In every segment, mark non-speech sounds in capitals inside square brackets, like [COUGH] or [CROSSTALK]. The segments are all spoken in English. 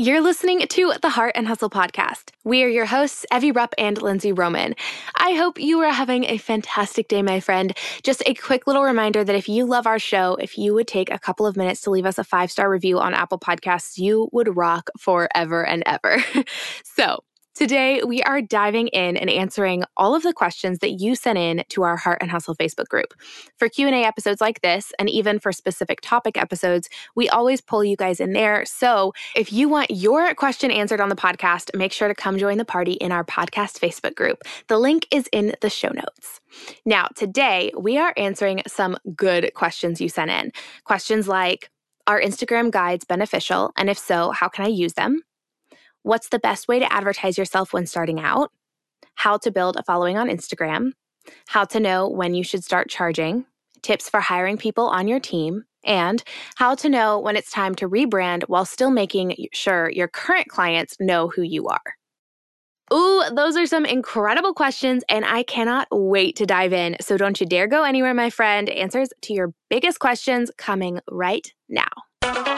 You're listening to the Heart and Hustle podcast. We are your hosts, Evie Rupp and Lindsey Roman. I hope you are having a fantastic day, my friend. Just a quick little reminder that if you love our show, if you would take a couple of minutes to leave us a five star review on Apple Podcasts, you would rock forever and ever. [LAUGHS] so, Today, we are diving in and answering all of the questions that you sent in to our Heart and Hustle Facebook group. For Q&A episodes like this, and even for specific topic episodes, we always pull you guys in there. So if you want your question answered on the podcast, make sure to come join the party in our podcast Facebook group. The link is in the show notes. Now, today, we are answering some good questions you sent in. Questions like, are Instagram guides beneficial? And if so, how can I use them? What's the best way to advertise yourself when starting out, how to build a following on Instagram, how to know when you should start charging, tips for hiring people on your team, and how to know when it's time to rebrand while still making sure your current clients know who you are. Ooh, those are some incredible questions, and I cannot wait to dive in. So don't you dare go anywhere, my friend. Answers to your biggest questions coming right now.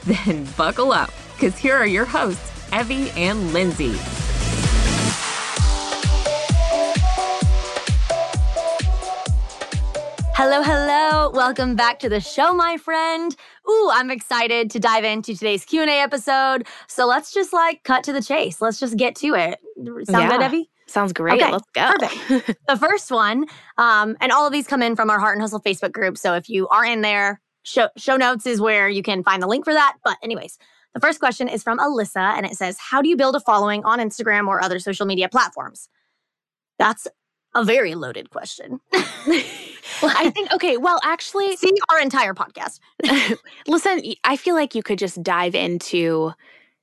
[LAUGHS] Then buckle up, because here are your hosts, Evie and Lindsey. Hello, hello. Welcome back to the show, my friend. Ooh, I'm excited to dive into today's Q&A episode. So let's just like cut to the chase. Let's just get to it. Sound yeah. good, Evie? Sounds great. Okay, Let's go. Perfect. [LAUGHS] the first one, um, and all of these come in from our Heart and Hustle Facebook group. So if you are in there, Show, show notes is where you can find the link for that. But, anyways, the first question is from Alyssa, and it says, How do you build a following on Instagram or other social media platforms? That's a very loaded question. [LAUGHS] I think, okay, well, actually, see our entire podcast. [LAUGHS] [LAUGHS] Listen, I feel like you could just dive into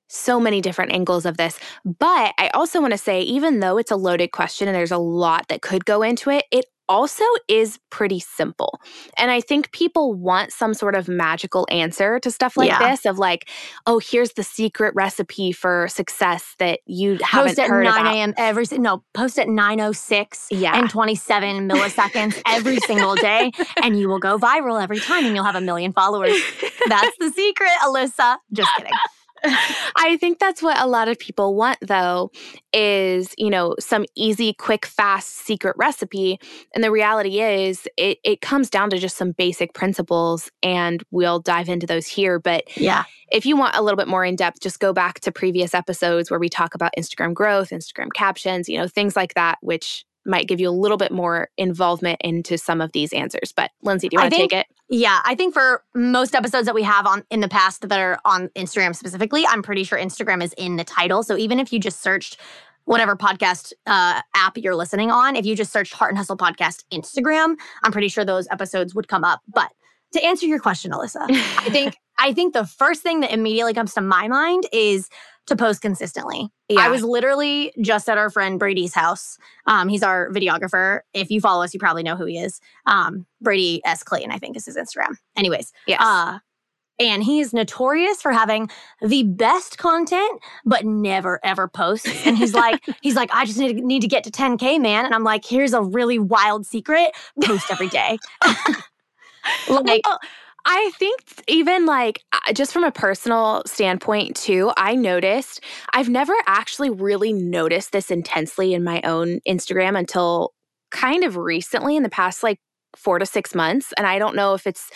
so many different angles of this. But I also want to say, even though it's a loaded question and there's a lot that could go into it, it also is pretty simple. And I think people want some sort of magical answer to stuff like yeah. this of like, oh, here's the secret recipe for success that you post haven't post at heard 9 a.m. every no, post at 906 yeah. and 27 milliseconds every single day. And you will go viral every time and you'll have a million followers. That's the secret, Alyssa. Just kidding. [LAUGHS] I think that's what a lot of people want, though, is, you know, some easy, quick, fast secret recipe. And the reality is, it, it comes down to just some basic principles, and we'll dive into those here. But yeah, if you want a little bit more in depth, just go back to previous episodes where we talk about Instagram growth, Instagram captions, you know, things like that, which might give you a little bit more involvement into some of these answers. But Lindsey, do you want to take it? Yeah, I think for most episodes that we have on in the past that are on Instagram specifically, I'm pretty sure Instagram is in the title. So even if you just searched whatever podcast uh, app you're listening on, if you just searched Heart and Hustle Podcast Instagram, I'm pretty sure those episodes would come up. But to answer your question, Alyssa, I think [LAUGHS] I think the first thing that immediately comes to my mind is to post consistently. Yeah. I was literally just at our friend Brady's house. Um, he's our videographer. If you follow us, you probably know who he is. Um, Brady S. Clayton, I think is his Instagram. Anyways, yes. Uh, and he is notorious for having the best content, but never ever posts. And he's [LAUGHS] like, he's like, I just need to, need to get to 10k, man. And I'm like, here's a really wild secret: post every day. [LAUGHS] [LAUGHS] like. Well, I think even like uh, just from a personal standpoint too, I noticed I've never actually really noticed this intensely in my own Instagram until kind of recently in the past like 4 to 6 months and I don't know if it's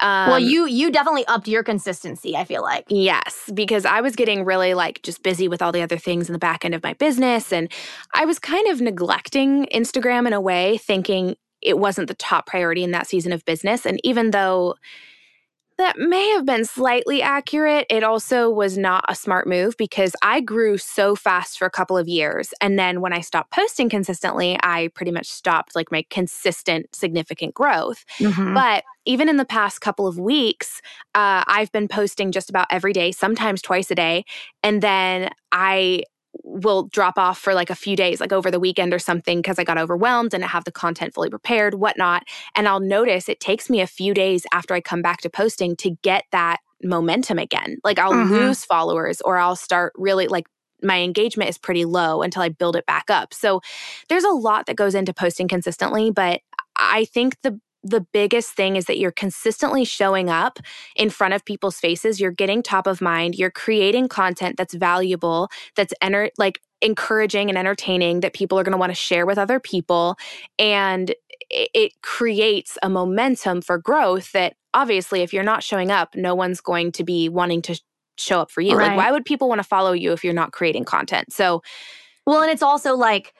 um, well, you you definitely upped your consistency. I feel like yes, because I was getting really like just busy with all the other things in the back end of my business, and I was kind of neglecting Instagram in a way, thinking it wasn't the top priority in that season of business. And even though that may have been slightly accurate. It also was not a smart move because I grew so fast for a couple of years. And then when I stopped posting consistently, I pretty much stopped like my consistent, significant growth. Mm-hmm. But even in the past couple of weeks, uh, I've been posting just about every day, sometimes twice a day. And then I will drop off for like a few days, like over the weekend or something, because I got overwhelmed and I have the content fully prepared, whatnot. And I'll notice it takes me a few days after I come back to posting to get that momentum again. Like I'll mm-hmm. lose followers or I'll start really like my engagement is pretty low until I build it back up. So there's a lot that goes into posting consistently, but I think the the biggest thing is that you're consistently showing up in front of people's faces. You're getting top of mind. You're creating content that's valuable, that's enter- like encouraging and entertaining that people are going to want to share with other people. And it, it creates a momentum for growth that obviously, if you're not showing up, no one's going to be wanting to show up for you. Right. Like, why would people want to follow you if you're not creating content? So, well, and it's also like,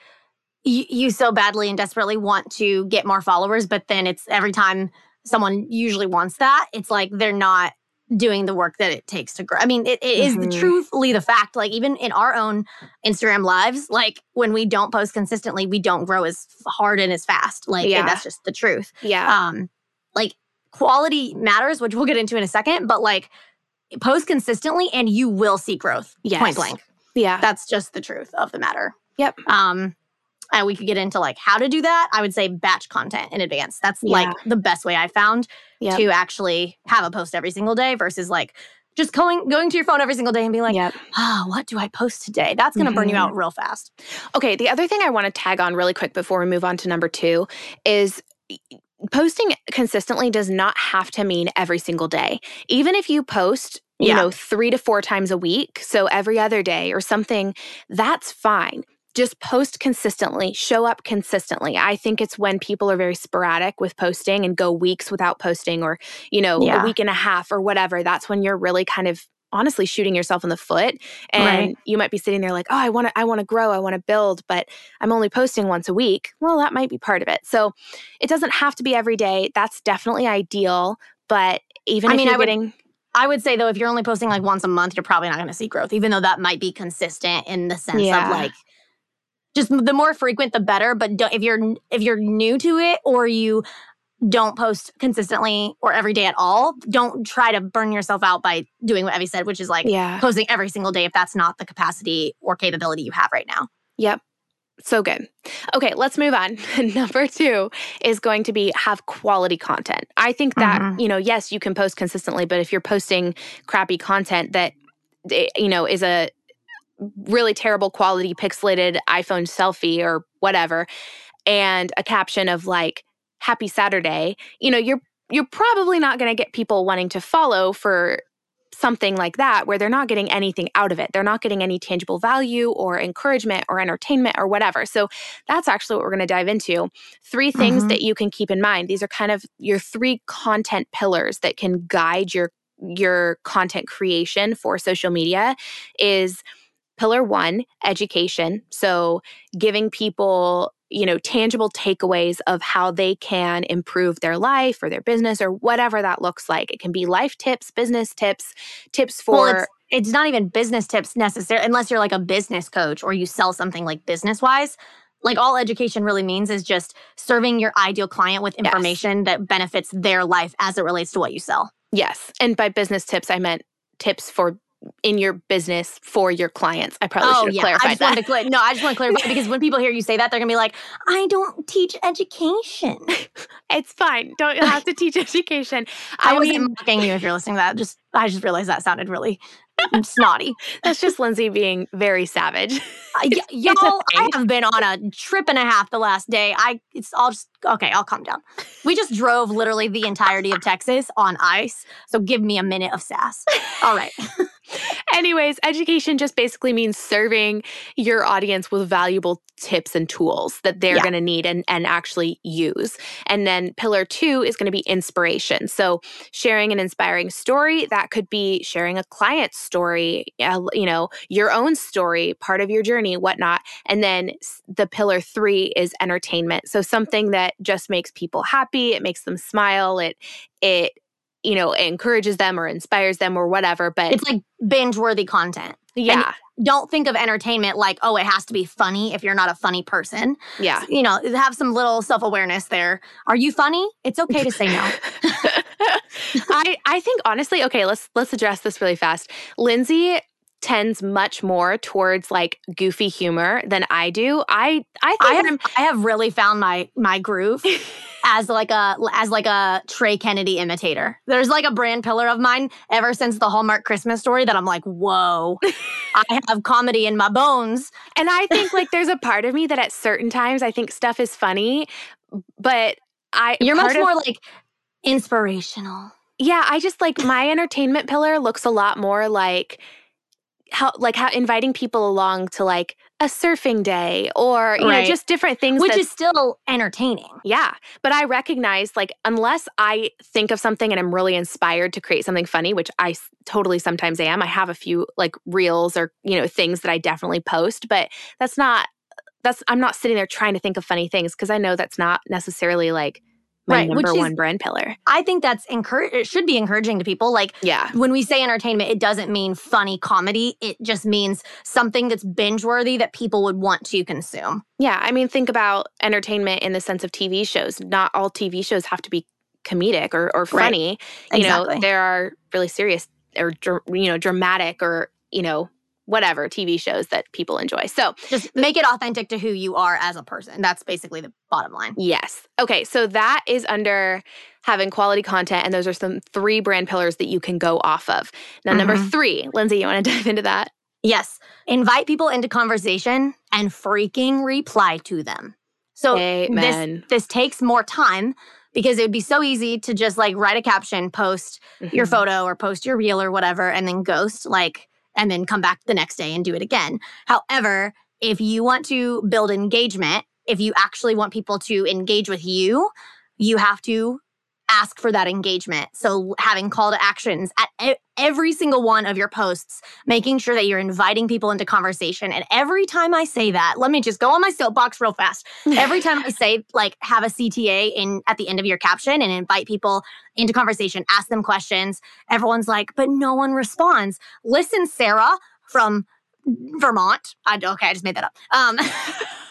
you, you so badly and desperately want to get more followers, but then it's every time someone usually wants that, it's like they're not doing the work that it takes to grow. I mean, it, it mm-hmm. is the, truthfully the fact, like even in our own Instagram lives, like when we don't post consistently, we don't grow as hard and as fast. Like yeah. that's just the truth. Yeah. Um, like quality matters, which we'll get into in a second, but like post consistently and you will see growth. Yes. Point blank. Yeah. That's just the truth of the matter. Yep. Um, and we could get into like how to do that. I would say batch content in advance. That's yeah. like the best way I found yep. to actually have a post every single day versus like just going going to your phone every single day and being like, yep. oh, what do I post today? That's going to mm-hmm. burn you out mm-hmm. real fast. Okay, the other thing I want to tag on really quick before we move on to number 2 is posting consistently does not have to mean every single day. Even if you post you yeah. know, three to four times a week, so every other day or something, that's fine just post consistently, show up consistently. I think it's when people are very sporadic with posting and go weeks without posting or, you know, yeah. a week and a half or whatever. That's when you're really kind of honestly shooting yourself in the foot and right. you might be sitting there like, "Oh, I want to I want to grow, I want to build, but I'm only posting once a week." Well, that might be part of it. So, it doesn't have to be every day. That's definitely ideal, but even I mean, I would, I would say though, if you're only posting like once a month, you're probably not going to see growth, even though that might be consistent in the sense yeah. of like just the more frequent the better but if you're if you're new to it or you don't post consistently or every day at all don't try to burn yourself out by doing what evie said which is like yeah. posting every single day if that's not the capacity or capability you have right now yep so good. Okay, let's move on. [LAUGHS] Number two is going to be have quality content. I think that, mm-hmm. you know, yes, you can post consistently, but if you're posting crappy content that, eh, you know, is a really terrible quality pixelated iPhone selfie or whatever and a caption of like happy Saturday, you know, you're you're probably not going to get people wanting to follow for something like that where they're not getting anything out of it. They're not getting any tangible value or encouragement or entertainment or whatever. So that's actually what we're going to dive into. Three things mm-hmm. that you can keep in mind. These are kind of your three content pillars that can guide your your content creation for social media is Pillar one, education. So giving people you know tangible takeaways of how they can improve their life or their business or whatever that looks like it can be life tips business tips tips for well, it's, it's not even business tips necessarily unless you're like a business coach or you sell something like business wise like all education really means is just serving your ideal client with information yes. that benefits their life as it relates to what you sell yes and by business tips i meant tips for in your business for your clients. I probably oh, should have yeah. clarified I just that. Wanted to cl- no, I just want to clarify [LAUGHS] because when people hear you say that, they're gonna be like, "I don't teach education." [LAUGHS] it's fine. Don't have to teach education. I, I wasn't mean, mocking you if you're listening to that. Just I just realized that sounded really [LAUGHS] snotty. That's just Lindsey being very savage. uh, y- y'all, I have been on a trip and a half the last day. I it's all just okay. I'll calm down. We just drove literally the entirety of Texas on ice. So give me a minute of sass. All right. Anyways, education just basically means serving your audience with valuable tips and tools that they're yeah. going to need and, and actually use. And then pillar two is going to be inspiration. So sharing an inspiring story that could be sharing a client's story, uh, you know, your own story, part of your journey, whatnot. And then the pillar three is entertainment. So something that just makes people happy, it makes them smile, it it you know, encourages them or inspires them or whatever. But It's like binge worthy content. yeah, Don't think of entertainment like, oh, it has to be funny if you're not a funny person. yeah. You know, have some little self awareness there. Are you funny? It's okay to say no. [LAUGHS] [LAUGHS] I I think honestly, okay, let's let's address this really fast. Lindsey tends much more towards like goofy humor than I do. I I think I have, I have really found my my groove [LAUGHS] as like a as like a Trey Kennedy imitator. There's like a brand pillar of mine ever since the Hallmark Christmas story that I'm like, whoa, [LAUGHS] I have comedy in my bones. And I think like there's a part of me that at certain times I think stuff is funny, but I You're much of- more like inspirational. yeah. I just like my entertainment pillar looks a lot more like how like how inviting people along to like a surfing day or you Right. know just different things Which is still entertaining. yeah but i recognize like unless i think of something and i'm really inspired to create something funny which i s- totally sometimes am i have a few like reels or you know things that i definitely post but that's not that's i'm not sitting there trying to think of funny things because i know that's not necessarily like my Right, which number is- one brand pillar I think that's encourage. It should be encouraging to people. Like yeah when we say entertainment, it doesn't mean funny comedy. It just means something that's binge worthy that people would want to consume. Yeah, I mean, think about entertainment in the sense of TV shows. Not all TV shows have to be comedic or, or Right. funny. You Exactly. know, there are really serious or you know dramatic or you know whatever TV shows that people enjoy. So Just make it authentic to who you are as a person. That's basically the bottom line. yes, okay, so that is under having quality content, and those are some three brand pillars that you can go off of. Now, number Mhm. three, Lindsey, you want to [LAUGHS] dive into that? Yes. Invite people into conversation and freaking reply to them. So Amen. this this takes more time because it would be so easy to just like write a caption, post your Mhm. photo or post your reel or whatever and then ghost like and then come back the next day and do it again. However, if you want to build engagement, if you actually want people to engage with you, you have to ask for that engagement. So having call to actions at every single one of your posts, making sure that you're inviting people into conversation. And every time I say that, let me just go on my soapbox real fast. Every time I [LAUGHS] say like have a CTA in at the end of your caption and invite people into conversation, ask them questions, everyone's like, but no one responds. Listen, Sarah from Vermont. I okay, I just made that up. Um [LAUGHS]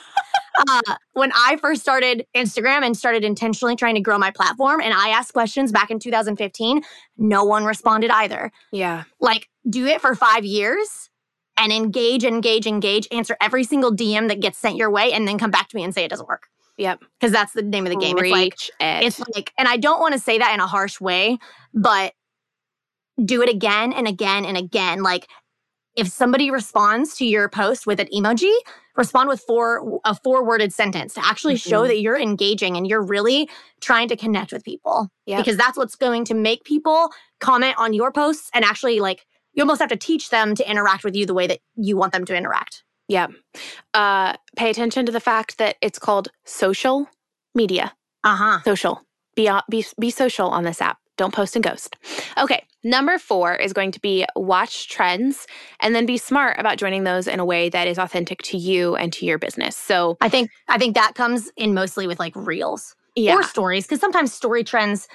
Uh, when I first started Instagram and started intentionally trying to grow my platform, and I asked questions back in 2015, no one responded either. yeah, Like, do it for five years and engage, engage, engage, answer every single DM that gets sent your way, and then come back to me and say it doesn't work. Yep. Because that's the name of the game. It's like, Reach it. it's like, and I don't want to say that in a harsh way, but do it again and again and again. Like, if somebody responds to your post with an emoji, respond with four a four worded sentence to actually show Mhm. that you're engaging and you're really trying to connect with people. Yep. Because that's what's going to make people comment on your posts and actually like you almost have to teach them to interact with you the way that you want them to interact. Yeah. Uh, pay attention to the fact that it's called social media. Uh-huh. Social. Be, be, be social on this app. Don't post and ghost. Okay. Number four is going to be watch trends and then be smart about joining those in a way that is authentic to you and to your business. So, I think I think that comes in mostly with like reels. yeah. or stories because sometimes story trends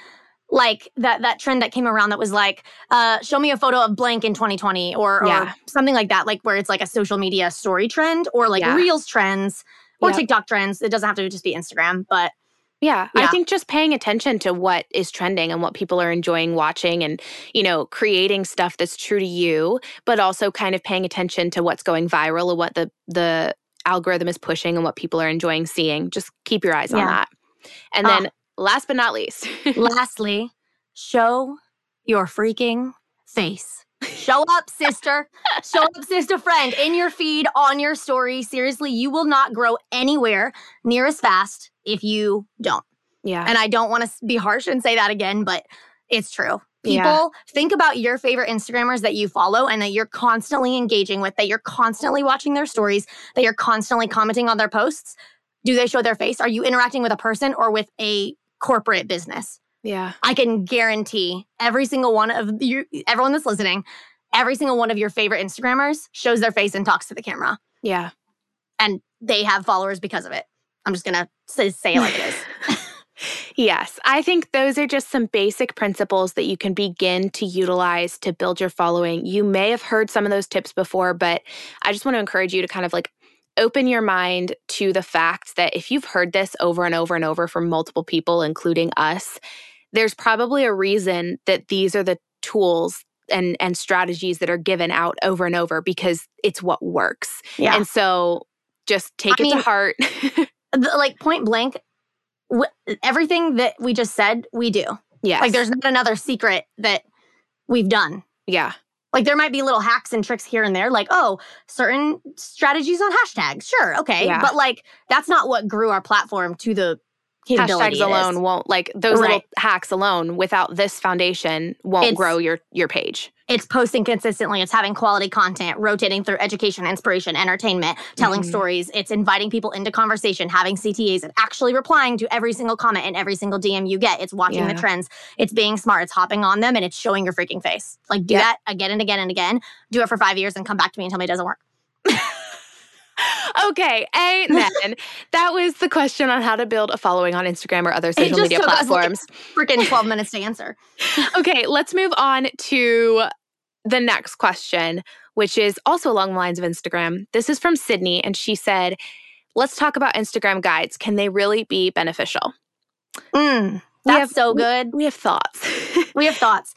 like that that trend that came around that was like uh show me a photo of blank in 2020 or Yeah. or something like that like where it's like a social media story trend or like Yeah. reels trends or Yep. TikTok trends it doesn't have to just be Instagram but Yeah, I think just paying attention to what is trending and what people are enjoying watching and, you know, creating stuff that's true to you, but also kind of paying attention to what's going viral and what the the algorithm is pushing and what people are enjoying seeing. Just keep your eyes on that. And Ah. then last but not least, [LAUGHS] lastly show your freaking face show up sister show up sister friend in your feed on your story seriously you will not grow anywhere near as fast if you don't yeah. And I don't want to be harsh and say that again, but it's true. Yeah. People think about your favorite Instagrammers that you follow and that you're constantly engaging with, that you're constantly watching their stories, that you're constantly commenting on their posts. Do they show their face? Are you interacting with a person or with a corporate business? Yeah. I can guarantee every single one of you, everyone that's listening, every single one of your favorite Instagrammers shows their face and talks to the camera, Yeah. and they have followers because of it. I'm just gonna say, say it like it is. [LAUGHS] Yes, I think those are just some basic principles that you can begin to utilize to build your following. You may have heard some of those tips before, but I just want to encourage you to kind of like open your mind to the fact that if you've heard this over and over and over from multiple people, including us, there's probably a reason that these are the tools and and strategies that are given out over and over because it's what works. Yeah. And so just take I it to heart. [LAUGHS] Like point blank, w- everything that we just said, we do. Yeah. Like there's not another secret that we've done. yeah. Like there might be little hacks and tricks here and there, like, oh, certain strategies on hashtags. Sure, okay. Yeah. But like that's not what grew our platform to the. Hashtags is. alone won't like those little hacks alone without this foundation won't It's- grow your your page. It's posting consistently, it's having quality content, rotating through education, inspiration, entertainment, telling Mhm. stories, it's inviting people into conversation, having CTAs, and actually replying to every single comment and every single DM you get. It's watching the trends, it's being smart, it's hopping on them, and it's showing your freaking face. Like do Yeah. that again and again and again. Do it for five years and come back to me and tell me it doesn't work. Okay, amen. [LAUGHS] that was the question on how to build a following on Instagram or other social media took us, like, platforms. Freaking 12 [LAUGHS] minutes to answer. okay, let's move on to the next question, which is also along the lines of Instagram. This is from Sydney, and she said, Let's talk about Instagram guides. Can they really be beneficial? Mm, that's have- so good. We have thoughts. We have thoughts.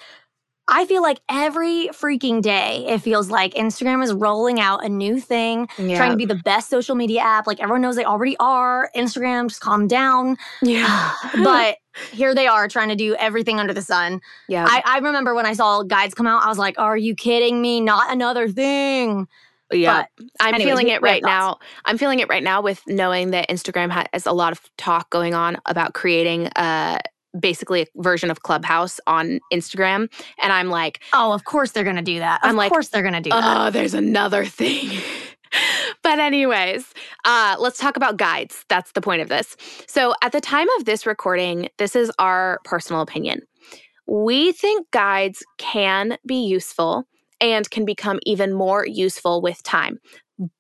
I feel like every freaking day, it feels like Instagram is rolling out a new thing, trying to be the best social media app. Like everyone knows they already are. Instagram, just calm down. yeah. [SIGHS] but here they are trying to do everything under the sun. yeah. I, I remember when I saw guides come out, I was like, are you kidding me? Not another thing. yeah. I'm anyways, feeling it right now. I'm feeling it right now with knowing that Instagram has a lot of talk going on about creating uh basically a version of Clubhouse on Instagram. And I'm like, Oh, of course they're going to do that. Of I'm like, of course they're going to do that. oh, there's another thing. [LAUGHS] but anyways, uh, let's talk about guides. That's the point of this. So at the time of this recording, this is our personal opinion. We think guides can be useful and can become even more useful with time.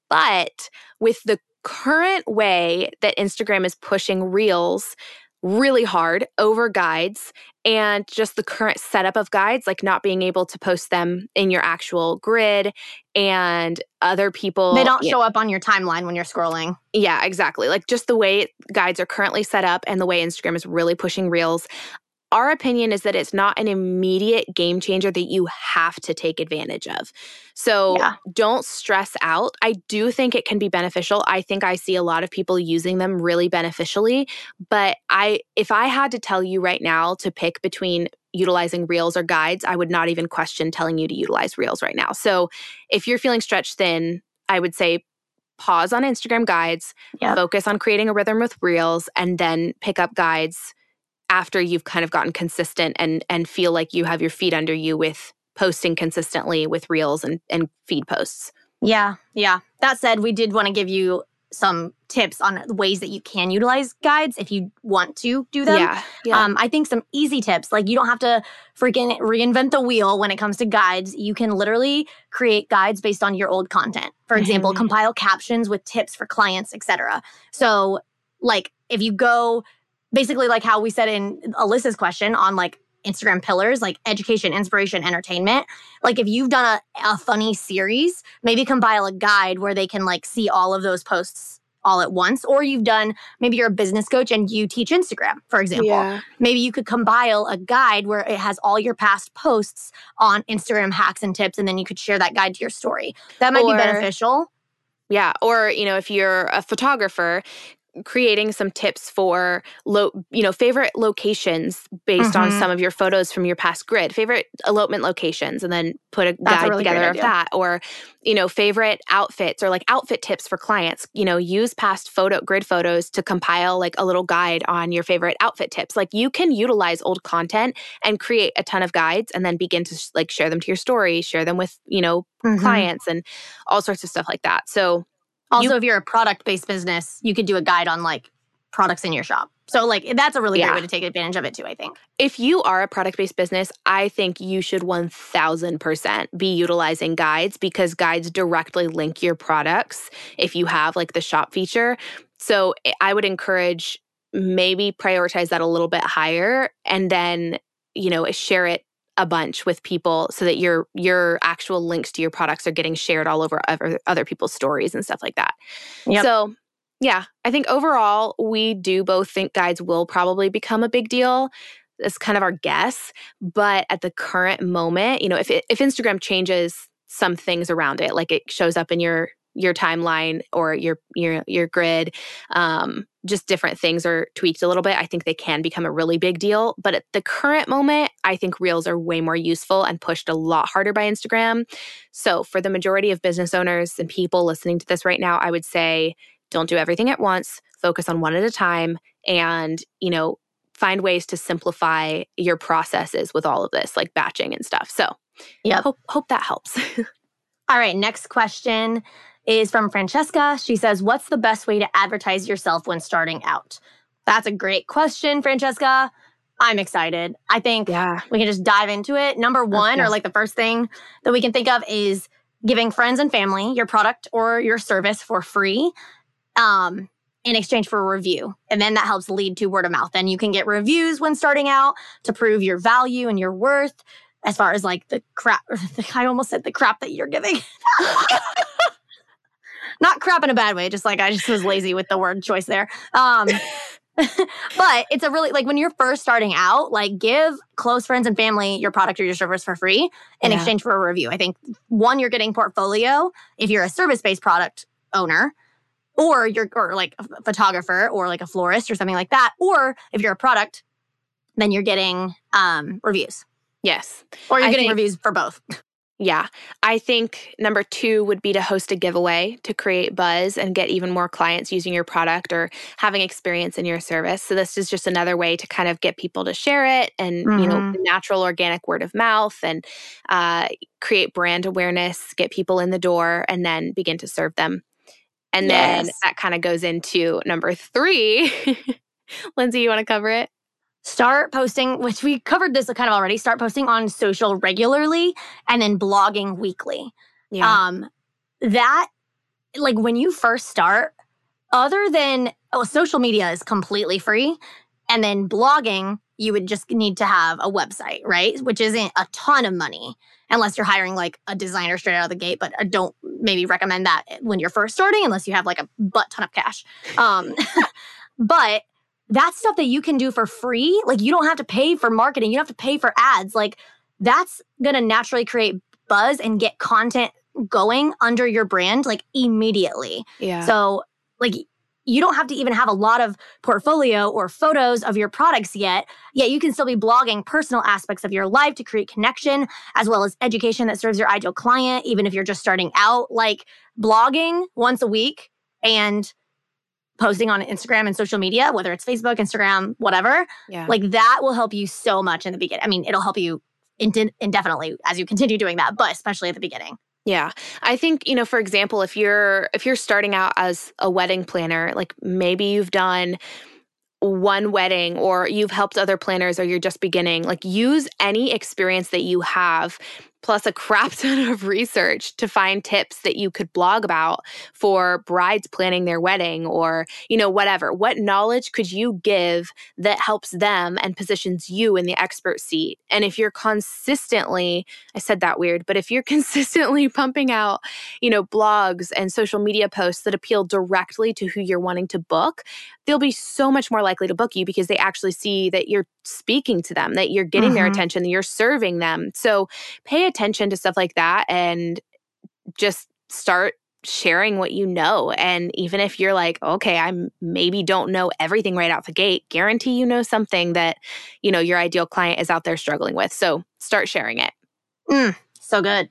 But with the current way that Instagram is pushing reels really hard over guides and just the current setup of guides, like not being able to post them in your actual grid and other people. they don't show up on your timeline when you're scrolling. Yeah, exactly. Like just the way guides are currently set up and the way Instagram is really pushing reels. Our opinion is that it's not an immediate game changer that you have to take advantage of. So Yeah. don't stress out. I do think it can be beneficial. I think I see a lot of people using them really beneficially, but I if I had to tell you right now to pick between utilizing reels or guides, I would not even question telling you to utilize reels right now. So if you're feeling stretched thin, I would say pause on Instagram guides, Yep. focus on creating a rhythm with reels, and then pick up guides after you've kind of gotten consistent and and feel like you have your feet under you with posting consistently with reels and, and feed posts. Yeah, yeah. That said, we did want to give you some tips on ways that you can utilize guides if you want to do them. Yeah. Yeah. Um, I think some easy tips, like you don't have to freaking reinvent the wheel when it comes to guides. You can literally create guides based on your old content. For example, Mhm. compile captions with tips for clients, etc. So, like if you go basically like how we said in Alyssa's question on like Instagram pillars, like education, inspiration, entertainment. Like if you've done a, a funny series, maybe compile a guide where they can like see all of those posts all at once. Or you've done maybe you're a business coach and you teach Instagram, for example yeah. maybe you could compile a guide where it has all your past posts on Instagram hacks and tips, and then you could share that guide to your story. That might Or- be beneficial. Yeah. Or, you know, if you're a photographer, creating some tips for lo- you know favorite locations based on Mhm. some of your photos from your past grid favorite elopement locations and then put a That's a guide really together of that or you know favorite outfits or like outfit tips for clients you know use past photo grid photos to compile like a little guide on your favorite outfit tips like you can utilize old content and create a ton of guides and then begin to like share them to your story share them with you know Mhm. clients and all sorts of stuff like that so Also, you- if you're a product based business, you could do a guide on like products in your shop. So, like, that's a really Yeah. great way to take advantage of it too, I think. if you are a product based business, I think you should 1000% be utilizing guides because guides directly link your products if you have like the shop feature. So I- I would encourage maybe prioritize that a little bit higher and then, you know, share it a bunch with people so that your your actual links to your products are getting shared all over other, other people's stories and stuff like that. Yep. So, yeah, I think overall we do both think guides will probably become a big deal. It's kind of our guess, but at the current moment, you know, if it, if Instagram changes some things around it, like it shows up in your your timeline or your your your grid um, just different things are tweaked a little bit i think they can become a really big deal but at the current moment i think reels are way more useful and pushed a lot harder by instagram. So for the majority of business owners and people listening to this right now i would say don't do everything at once focus on one at a time and you know find ways to simplify your processes with all of this like batching and stuff. So yeah hope, hope that helps. [LAUGHS] All right next question is from Francesca. She says, What's the best way to advertise yourself when starting out? That's a great question, Francesca. I'm excited. I think yeah. we can just dive into it. Number one, okay. or like the first thing that we can think of is giving friends and family your product or your service for free um, in exchange for a review. And then that helps lead to word of mouth. And you can get reviews when starting out to prove your value and your worth as far as like the crap. [LAUGHS] I almost said the crap that you're giving. [LAUGHS] Not crap in a bad way, just like I just was [LAUGHS] lazy with the word choice there. Um, [LAUGHS] but it's a really like when you're first starting out, like give close friends and family your product or your service for free in yeah. exchange for a review. I think one, you're getting portfolio if you're a service based product owner, or you're or like a photographer or like a florist or something like that. Or if you're a product, then you're getting um, reviews. Yes. Or you're I getting think, reviews for both. [LAUGHS] Yeah. I think number two would be to host a giveaway to create buzz and get even more clients using your product or having experience in your service. So this is just another way to kind of get people to share it and, mm-hmm. you know, mm-hmm. natural organic word of mouth and uh, create brand awareness, get people in the door, and then begin to serve them. And yes. then that kind of goes into number three. [LAUGHS] Lindsey, you want to cover it? Start posting, which we covered this kind of already, start posting on social regularly and then blogging weekly. Yeah. Um, that, like when you first start, other than oh, social media is completely free. And then blogging, you would just need to have a website, right? Which isn't a ton of money unless you're hiring like a designer straight out of the gate. But I don't maybe recommend that when you're first starting unless you have like a butt ton of cash. Um, [LAUGHS] but that's stuff that you can do for free. Like you don't have to pay for marketing, you don't have to pay for ads. Like that's going to naturally create buzz and get content going under your brand like immediately. Yeah. So like you don't have to even have a lot of portfolio or photos of your products yet. Yet you can still be blogging personal aspects of your life to create connection as well as education that serves your ideal client, even if you're just starting out. Like blogging once a week and posting on Instagram and social media, whether it's Facebook, Instagram, whatever, yeah. like that will help you so much in the beginning. I mean, it'll help you indefinitely as you continue doing that, but especially at the beginning. Yeah. I think, you know, for example, if you're if you're starting out as a wedding planner, like maybe you've done one wedding or you've helped other planners or you're just beginning, like use any experience that you have plus a crap [LAUGHS] ton of research to find tips that you could blog about for brides planning their wedding or, you know, whatever. What knowledge could you give that helps them and positions you in the expert seat? And if you're consistently, I said that weird, but if you're [LAUGHS] consistently pumping out, you know, blogs and social media posts that appeal directly to who you're wanting to book, they'll be so much more likely to book you because they actually see that you're speaking to them, that you're getting mm-hmm. their attention, that you're serving them. So pay attention to stuff like that and just start sharing what you know. And even if you're like, okay, I maybe don't know everything right out the gate, guarantee you know something that, you know, your ideal client is out there struggling with. So start sharing it. Mm, so good.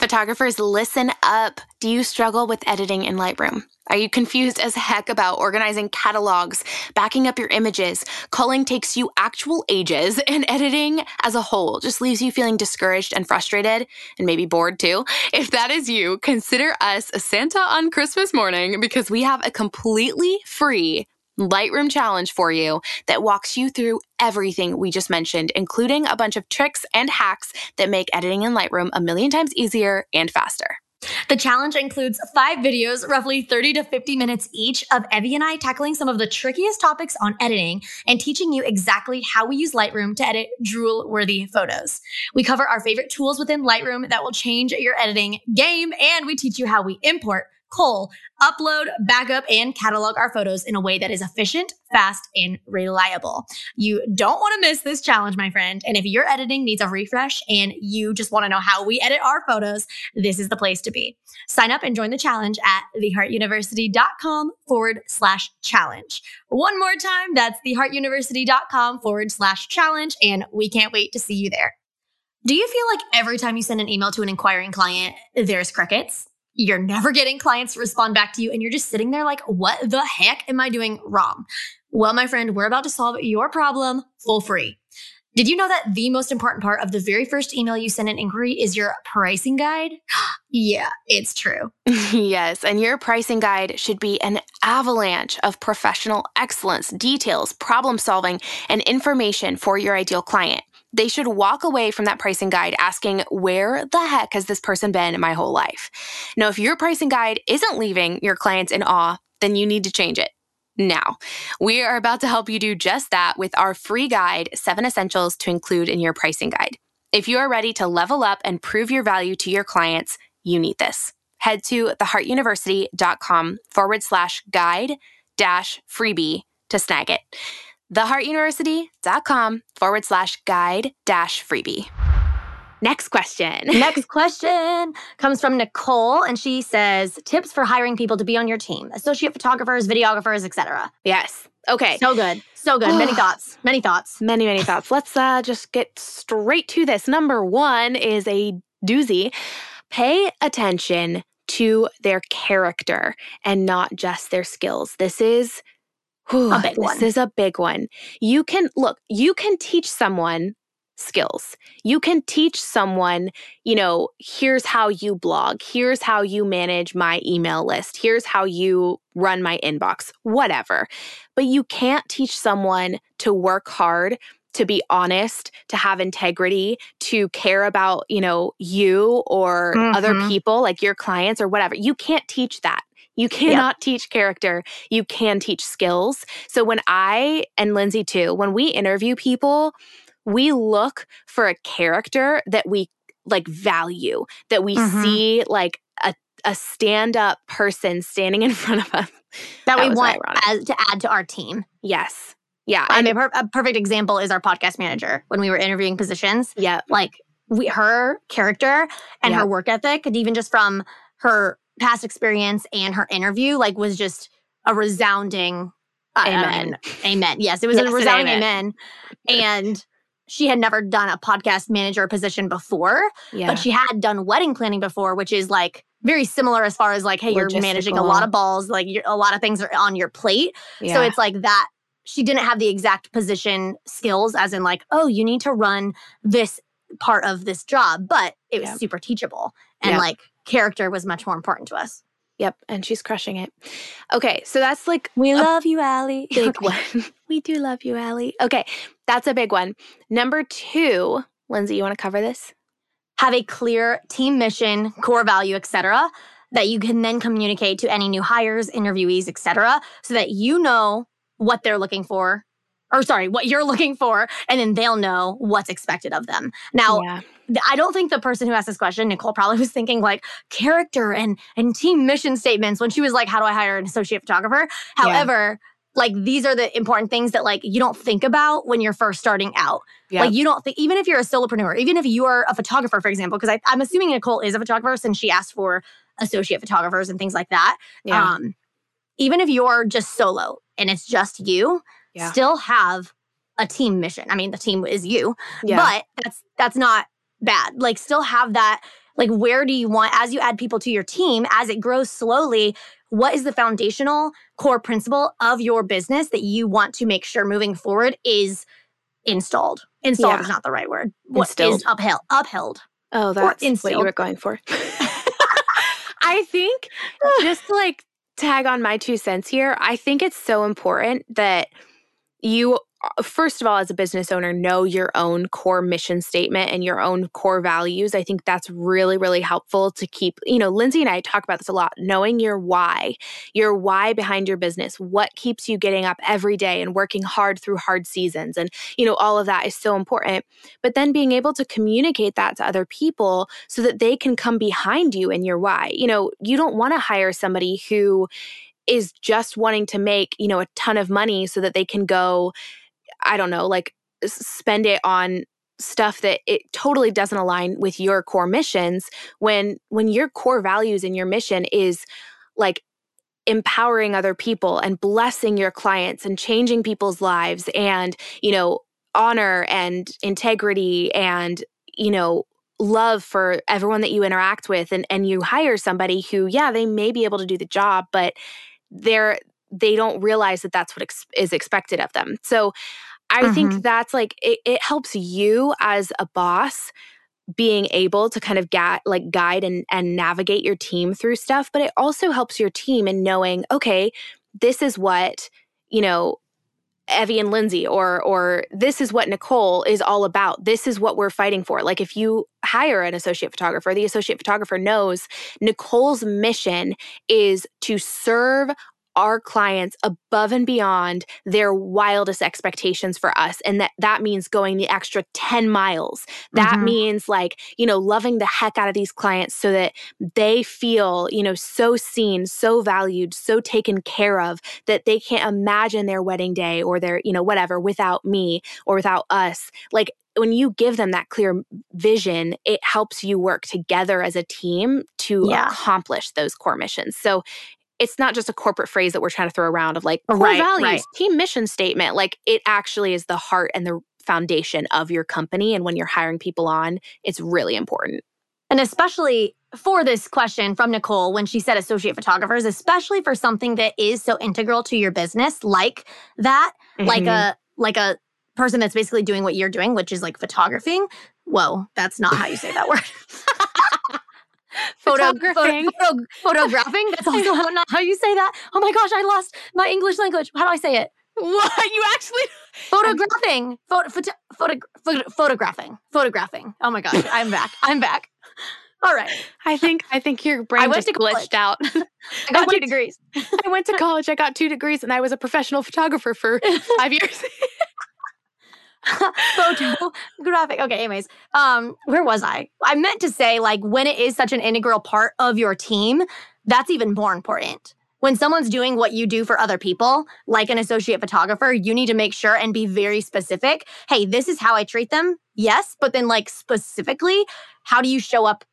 Photographers, listen up. Do you struggle with editing in Lightroom? Are you confused as heck about organizing catalogs, backing up your images? Culling takes you actual ages, [LAUGHS] and editing as a whole just leaves you feeling discouraged and frustrated, and maybe bored too. If that is you, consider us Santa on Christmas morning because we have a completely free Lightroom challenge for you that walks you through everything we just mentioned, including a bunch of tricks and hacks that make editing in Lightroom a million times easier and faster. The challenge includes five videos, roughly 30 to 50 minutes each, of Evie and I tackling some of the trickiest topics on editing and teaching you exactly how we use Lightroom to edit drool worthy photos. We cover our favorite tools within Lightroom that will change your editing game, and we teach you how we import Cull, upload, backup, and catalog our photos in a way that is efficient, fast, and reliable. You don't want to miss this challenge, my friend. And if your editing needs a refresh and you just want to know how we edit our photos, this is the place to be. Sign up and join the challenge at theheartuniversity.com forward slash challenge. One more time, that's theheartuniversity.com forward slash challenge. And we can't wait to see you there. Do you feel like every time you send an email to an inquiring client, there's crickets? You're never getting clients to respond back to you, and you're just sitting there like, what the heck am I doing wrong? Well, my friend, we're about to solve your problem full free. Did you know that the most important part of the very first email you send an inquiry is your pricing guide? [GASPS] yeah, it's true. [LAUGHS] yes, and your pricing guide should be an avalanche of professional excellence, details, problem solving, and information for your ideal client they should walk away from that pricing guide asking, where the heck has this person been my whole life? Now, if your pricing guide isn't leaving your clients in awe, then you need to change it. Now, we are about to help you do just that with our free guide, Seven Essentials to Include in Your Pricing Guide. If you are ready to level up and prove your value to your clients, you need this. Head to theheartuniversity.com forward slash guide dash freebie to snag it theheartuniversity.com forward slash guide dash freebie. Next question. [LAUGHS] Next question comes from Nicole, and she says tips for hiring people to be on your team: associate photographers, videographers, etc. Yes. Okay. So good. So good. many [SIGHS] thoughts. Many thoughts. Many many thoughts. Let's uh, just get straight to this. Number one is a doozy. Pay attention to their character and not just their skills. This is A big this one. is a big one. You can look, you can teach someone skills. You can teach someone, you know, here's how you blog, here's how you manage my email list, here's how you run my inbox, whatever. But you can't teach someone to work hard to be honest, to have integrity, to care about, you know, you or mm-hmm. other people like your clients or whatever. You can't teach that. You cannot yep. teach character. You can teach skills. So when I and Lindsey too, when we interview people, we look for a character that we like value, that we mm-hmm. see like a, a stand up person standing in [LAUGHS] front of us. That, that we want as, to add to our team. Yes. Yeah. I mean, a perfect example is our podcast manager when we were interviewing positions. Yeah. Like we, her character and yep. her work ethic, and even just from her past experience and her interview like was just a resounding uh, amen. amen. Yes, it was yes, a resounding amen. amen. And she had never done a podcast manager position before, yeah. but she had done wedding planning before, which is like very similar as far as like, hey, you're managing a lot of balls, like a lot of things are on your plate. Yeah. So it's like that. She didn't have the exact position skills, as in like, oh, you need to run this part of this job, but it was yeah. super teachable and like character was much more important to us. Yep, and she's crushing it. Okay, so that's like we love you, Allie. [LAUGHS] Big one. [LAUGHS] we do love you, Allie. Okay, that's a big one. Number two, Lindsey, you want to cover this? Have a clear team mission, core value, etc., that you can then communicate to any new hires, interviewees, etc., so that you know what they're looking for or sorry, what you're looking for, and then they'll know what's expected of them. Now, yeah. I don't think the person who asked this question, Nicole, probably was thinking like character and and team mission statements when she was like, "How do I hire an associate photographer?" However. Yeah. Like these are the important things that like you don't think about when you're first starting out. Yep. Like you don't think even if you're a solopreneur, even if you are a photographer, for example, because I'm assuming Nicole is a photographer since she asked for associate photographers and things like that. Yeah. Um, even if you're just solo and it's just you, yeah. still have a team mission. I mean, the team is you, yeah. but that's that's not bad. Like still have that like where do you want as you add people to your team as it grows slowly, what is the foundational core principle of your business that you want to make sure moving forward is installed? Installed yeah. is not the right word. What Instilled. is upheld? Upheld. Oh, that's what you were going for. [LAUGHS] [LAUGHS] I think just like tag on my two cents here, I think it's so important that you uh, first of all, as a business owner, know your own core mission statement and your own core values. I think that's really, really helpful to keep, you know, Lindsey and I talk about this a lot, knowing your why, your why behind your business, what keeps you getting up every day and working hard through hard seasons. And, you know, all of that is so important. But then being able to communicate that to other people so that they can come behind you in your why. You know, you don't want to hire somebody who, is just wanting to make, you know, a ton of money so that they can go I don't know, like spend it on stuff that it totally doesn't align with your core missions when when your core values and your mission is like empowering other people and blessing your clients and changing people's lives and you know honor and integrity and you know love for everyone that you interact with and and you hire somebody who yeah they may be able to do the job but they're they don't realize that that's what ex- is expected of them so I mm-hmm. think that's like it, it helps you as a boss being able to kind of get like guide and, and navigate your team through stuff, but it also helps your team in knowing, okay, this is what, you know, Evie and Lindsey or or this is what Nicole is all about. This is what we're fighting for. Like if you hire an associate photographer, the associate photographer knows Nicole's mission is to serve our clients above and beyond their wildest expectations for us and that that means going the extra 10 miles that mm-hmm. means like you know loving the heck out of these clients so that they feel you know so seen so valued so taken care of that they can't imagine their wedding day or their you know whatever without me or without us like when you give them that clear vision, it helps you work together as a team to yeah. accomplish those core missions. So it's not just a corporate phrase that we're trying to throw around of like core right, values, right. team mission statement. Like it actually is the heart and the foundation of your company. And when you're hiring people on, it's really important. And especially for this question from Nicole when she said associate photographers, especially for something that is so integral to your business, like that, mm-hmm. like a like a person that's basically doing what you're doing, which is like photographing. Whoa, that's not how you say that [LAUGHS] word. Photo, photo, photo, photographing. That's also how, not how you say that. Oh my gosh, I lost my English language. How do I say it? What you actually [LAUGHS] photographing, photo, photo, photo, photo, photographing, photographing. Oh my gosh, I'm back. I'm back. All right. I think I think your brain just glitched out. [LAUGHS] I got I two degrees. I went to college. I got two degrees, and I was a professional photographer for [LAUGHS] five years. [LAUGHS] photographic. Okay, anyways, um, where was I? I meant to say, like, when it is such an integral part of your team, that's even more important. When someone's doing what you do for other people, like an associate photographer, you need to make sure and be very specific. Hey, this is how I treat them. Yes, but then, like, specifically, how do you show up?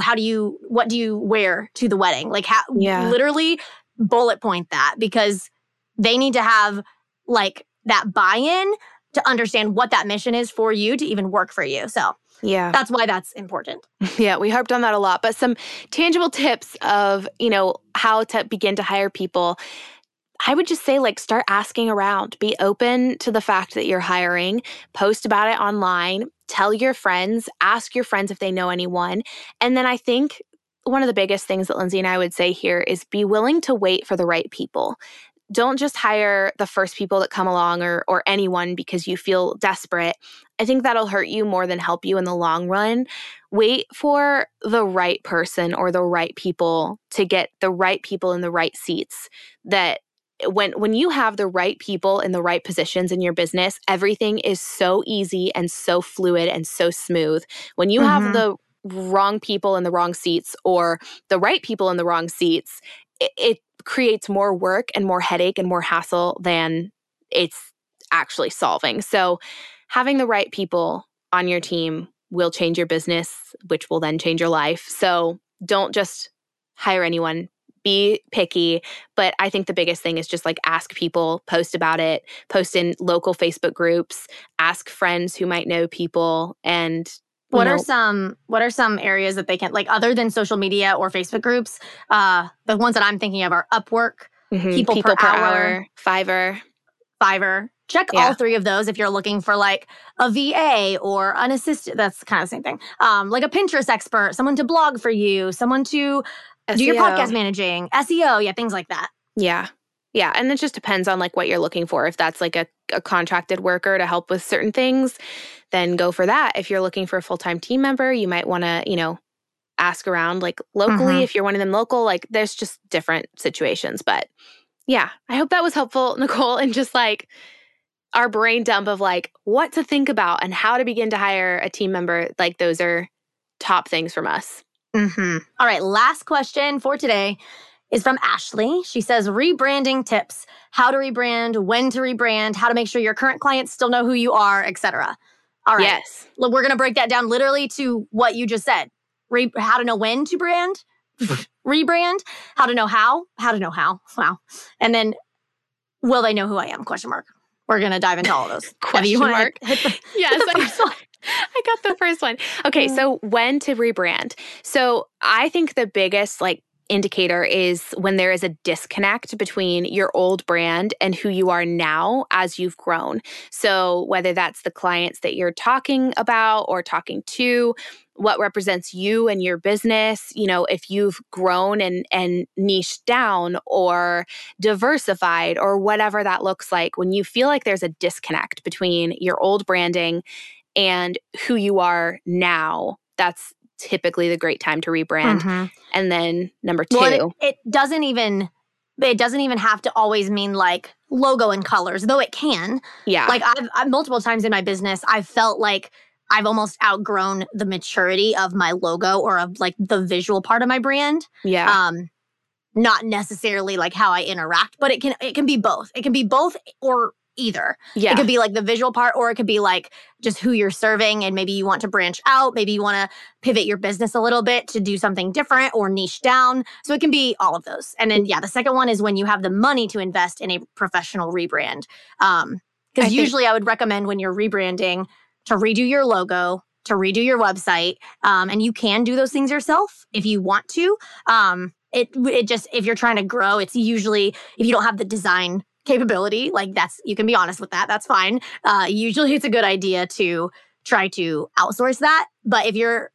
How do you, what do you wear to the wedding? Like, how, yeah. literally bullet point that because they need to have like that buy in to understand what that mission is for you to even work for you. So, yeah. That's why that's important. [LAUGHS] Yeah, we harped on that a lot, but some tangible tips of, you know, how to begin to hire people. I would just say, like, start asking around. Be open to the fact that you're hiring. Post about it online. Tell your friends. Ask your friends if they know anyone. And then I think one of the biggest things that Lindsey and I would say here is be willing to wait for the right people don't just hire the first people that come along or or anyone because you feel desperate. I think that'll hurt you more than help you in the long run. Wait for the right person or the right people to get the right people in the right seats that when when you have the right people in the right positions in your business, everything is so easy and so fluid and so smooth. When you mm-hmm. have the wrong people in the wrong seats or the right people in the wrong seats, it, it creates more work and more headache and more hassle than it's actually solving. So, having the right people on your team will change your business, which will then change your life. So, don't just hire anyone. Be picky, but I think the biggest thing is just like ask people, post about it, post in local Facebook groups, ask friends who might know people, and what know, are some what are some areas that they can like other than social media or Facebook groups? Uh the ones that I'm thinking of are Upwork, mm-hmm, people, people, per, per hour, hour, Fiverr. Fiverr. Check yeah. all three of those if you're looking for like a VA or an assistant. That's kind of the same thing. Um, like a Pinterest expert, someone to blog for you, someone to SEO. do your podcast managing, SEO, yeah, things like that. Yeah. Yeah. And it just depends on like what you're looking for. If that's like a, a contracted worker to help with certain things, then go for that. If you're looking for a full time team member, you might want to, you know, ask around like locally. Mhm. If you're one of them local, like there's just different situations. But yeah, I hope that was helpful, [LAUGHS] Nicole, and just like our brain dump of like what to think about and how to begin to hire a team member. Like those are top things from us. hmm All right, last question for today is from Ashley. She says rebranding tips, how to rebrand, when to rebrand, how to make sure your current clients still know who you are, etc. All right. Yes. Look, We're going to break that down literally to what you just said. Re- how to know when to brand, [LAUGHS] rebrand, how to know how, how to know how. Wow. And then will they know who I am? Question mark. We're going to dive into all of those. [LAUGHS] Debbie, you Question mark. hit the- [LAUGHS] Yes. the first one? I got the first one. Okay, mm. so when to rebrand. So I think the biggest like indicator is when there is a disconnect between your old brand and who you are now as you've grown. So whether that's the clients that you're talking about or talking to, what represents you and your business, you know, if you've grown and and niched down or diversified or whatever that looks like, when you feel like there's a disconnect between your old branding and who you are now, that's typically the great time to rebrand. Mhm. And then number two, Well, it, it doesn't even it doesn't even have to always mean like logo and colors, though it can. yeah, Like I've, I've multiple times in my business, I've felt like I've almost outgrown the maturity of my logo or of like the visual part of my brand. yeah, Um, not necessarily like how I interact, but it can it can be both. It can be both or either. yeah, It could be like the visual part, or it could be like just who you're serving, and maybe you want to branch out. Maybe you want to pivot your business a little bit to do something different or niche down. So it can be all of those. And then, yeah, the second one is when you have the money to invest in a professional rebrand. Um, because think- usually I would recommend when you're rebranding to redo your logo, to redo your website, um, and you can do those things yourself if you want to. Um, it it just if you're trying to grow, it's usually if you don't have the design capability, like that's you can be honest with that. That's fine. Uh, usually, it's a good idea to try to outsource that. But if you're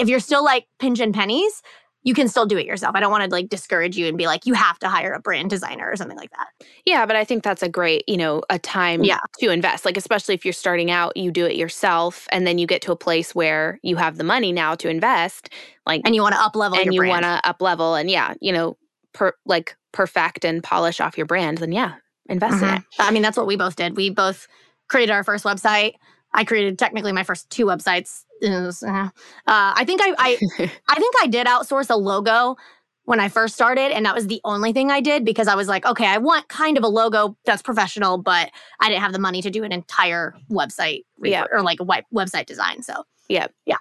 if you're still like pinching pennies, you can still do it yourself. I don't want to like discourage you and be like you have to hire a brand designer or something like that. yeah. But I think that's a great, you know, a time Yeah. to invest. Like especially if you're starting out, you do it yourself, and then you get to a place where you have the money now to invest. Like And you want to up level and you want to up level and yeah, you know, per like perfect and polish off your brand, then yeah, invest in Mhm. it. I mean, that's what we both did. We both created our first website. I created technically my first two websites. Uh, uh, I think I, I, [LAUGHS] I think I did outsource a logo when I first started, and that was the only thing I did because I was like, okay, I want kind of a logo that's professional, but I didn't have the money to do an entire website re- Yeah. or like a web- website design. So yeah, yeah.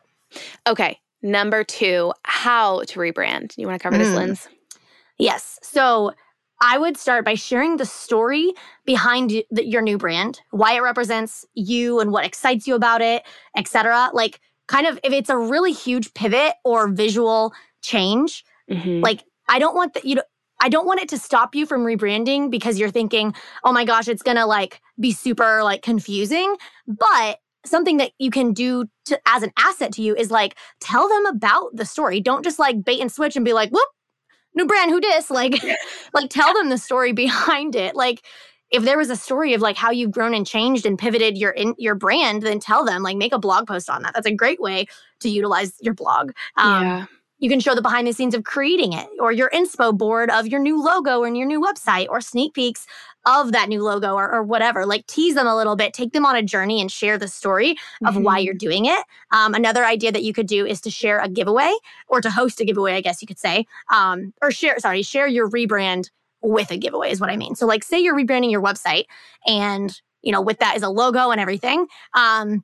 Okay. Number two, how to rebrand. You want to cover this, Mm. Linz? Yes. So I would start by sharing the story behind the, your new brand, why it represents you and what excites you about it, etc. Like kind of if it's a really huge pivot or visual change, Mhm. like I don't want that you know I don't want it to stop you from rebranding because you're thinking, "Oh my gosh, it's going to like be super like confusing." But something that you can do to as an asset to you is like tell them about the story. Don't just like bait and switch and be like, "Whoop, new brand, who dis?" Like [LAUGHS] like tell them the story behind it. Like if there was a story of like how you've grown and changed and pivoted your in, your brand, then tell them like make a blog post on that. That's a great way to utilize your blog. Um, yeah. You can show the behind the scenes of creating it or your inspo board of your new logo and your new website or sneak peeks of that new logo or, or whatever. Like tease them a little bit, take them on a journey and share the story of why Mhm. you're doing it. Um, another idea that you could do is to share a giveaway or to host a giveaway, I guess you could say, um, or share, sorry, share your rebrand with a giveaway is what I mean. So like say you're rebranding your website and, you know, with that is a logo and everything. Um,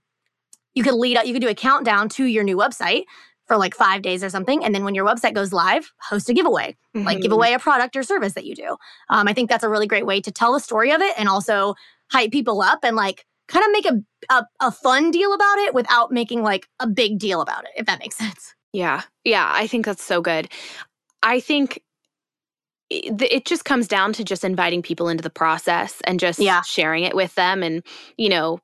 you could lead up, you could do a countdown to your new website for like five days or something. And then when your website goes live, host a giveaway, like Mhm. give away a product or service that you do. Um, I think that's a really great way to tell the story of it and also hype people up and like kind of make a, a, a fun deal about it without making like a big deal about it, if that makes [LAUGHS] sense. Yeah. Yeah. I think that's so good. I think it, it just comes down to just inviting people into the process and just Yeah. sharing it with them and, you know,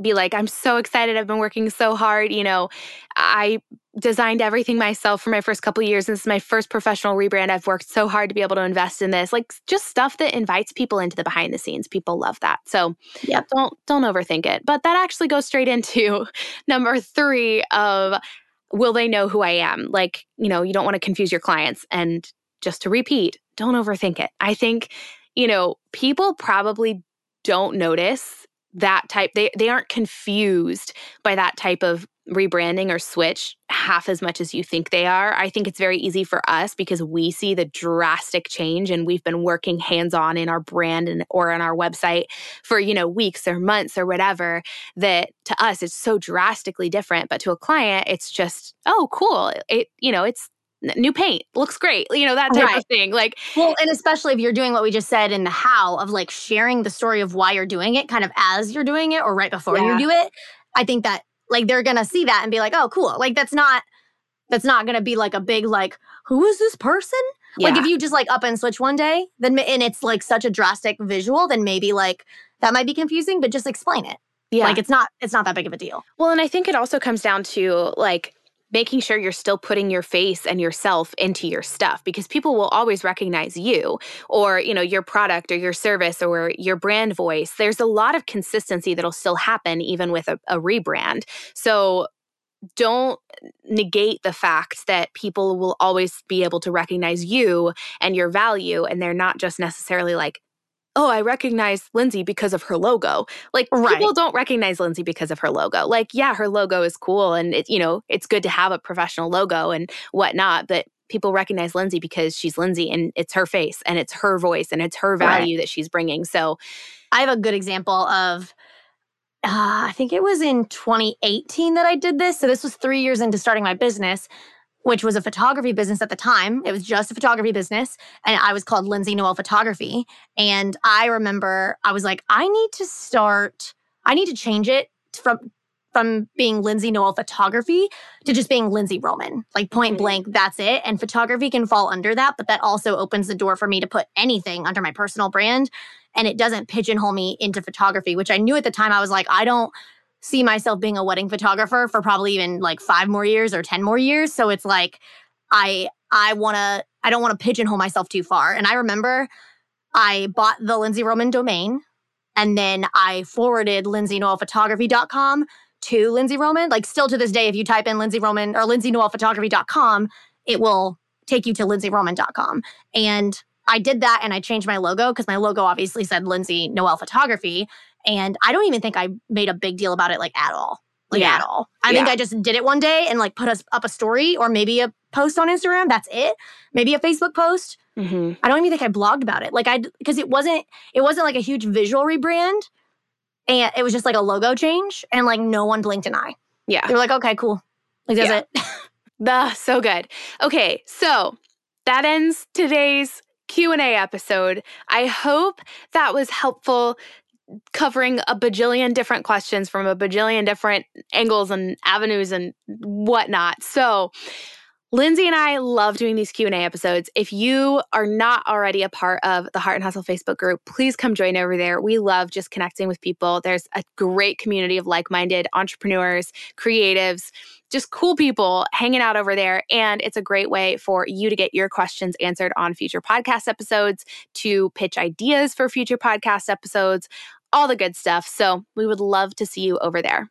be like, I'm so excited. I've been working so hard. You know, I designed everything myself for my first couple years. This is my first professional rebrand. I've worked so hard to be able to invest in this. Like just stuff that invites people into the behind the scenes. People love that. So yeah, don't don't overthink it. But that actually goes straight into [LAUGHS] number three of will they know who I am? Like, you know, you don't want to confuse your clients. And just to repeat, don't overthink it. I think, you know, people probably don't notice that type they they aren't confused by that type of rebranding or switch half as much as you think they are. I think it's very easy for us because we see the drastic change and we've been working hands-on in our brand and or on our website for, you know, weeks or months or whatever that to us it's so drastically different, but to a client it's just, oh, cool. It you know, it's new paint looks great you know that type right. of thing like well and especially if you're doing what we just said in the how of like sharing the story of why you're doing it kind of as you're doing it or right before yeah. you do it i think that like they're gonna see that and be like oh cool like that's not that's not gonna be like a big like who is this person yeah. like if you just like up and switch one day then and it's like such a drastic visual then maybe like that might be confusing but just explain it yeah like it's not it's not that big of a deal well and i think it also comes down to like making sure you're still putting your face and yourself into your stuff because people will always recognize you or you know your product or your service or your brand voice. There's a lot of consistency that'll still happen even with a, a rebrand. So don't negate the fact that people will always be able to recognize you and your value and they're not just necessarily like oh, I recognize Lindsey because of her logo. Like right. people don't recognize Lindsey because of her logo. Like, yeah, her logo is cool and it, you know, it's good to have a professional logo and whatnot, but people recognize Lindsey because she's Lindsey and it's her face and it's her voice and it's her value right. that she's bringing. So I have a good example of uh, I think it was in 2018 that I did this. So this was three years into starting my business which was a photography business at the time. It was just a photography business. And I was called Lindsey Noel Photography. And I remember I was like, I need to start, I need to change it from from being Lindsey Noel photography to just being Lindsey Roman, like point mm-hmm. blank, that's it. And photography can fall under that, but that also opens the door for me to put anything under my personal brand. And it doesn't pigeonhole me into photography, which I knew at the time I was like, I don't, see myself being a wedding photographer for probably even like five more years or 10 more years. So it's like, I, I want to, I don't want to pigeonhole myself too far. And I remember I bought the Lindsey Roman domain and then I forwarded lindseynoelphotography.com to Lindsey Roman. Like still to this day, if you type in Lindsey Roman or lindseynoelphotography.com, it will take you to lindseyroman.com. And I did that and I changed my logo because my logo obviously said Lindsey Noel Photography. And I don't even think I made a big deal about it like at all. Like yeah. at all. I yeah. think I just did it one day and like put us up a story or maybe a post on Instagram. That's it. Maybe a Facebook post. Mm-hmm. I don't even think I blogged about it. Like I because it wasn't it wasn't like a huge visual rebrand. And it was just like a logo change and like no one blinked an eye. Yeah. They were like, okay, cool. Like that's yeah. it. [LAUGHS] the so good. Okay, so that ends today's Q&A episode. I hope that was helpful covering a bajillion different questions from a bajillion different angles and avenues and whatnot. So, Lindsey and I love doing these Q&A episodes. If you are not already a part of the Heart and Hustle Facebook group, please come join over there. We love just connecting with people. There's a great community of like-minded entrepreneurs, creatives, just cool people hanging out over there. And it's a great way for you to get your questions answered on future podcast episodes, to pitch ideas for future podcast episodes, all the good stuff. So we would love to see you over there.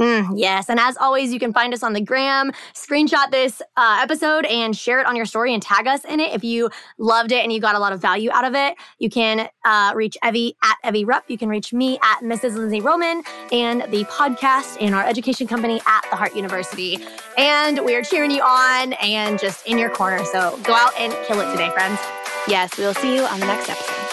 Mm, yes. And as always, you can find us on the gram, screenshot this uh, episode and share it on your story and tag us in it. If you loved it and you got a lot of value out of it, you can uh, reach Evie at Evie Rupp. You can reach me at Mrs. Lindsey Roman and the podcast and our education company at the Heart University. And we are cheering you on and just in your corner. So go out and kill it today, friends. Yes, we'll see you on the next episode.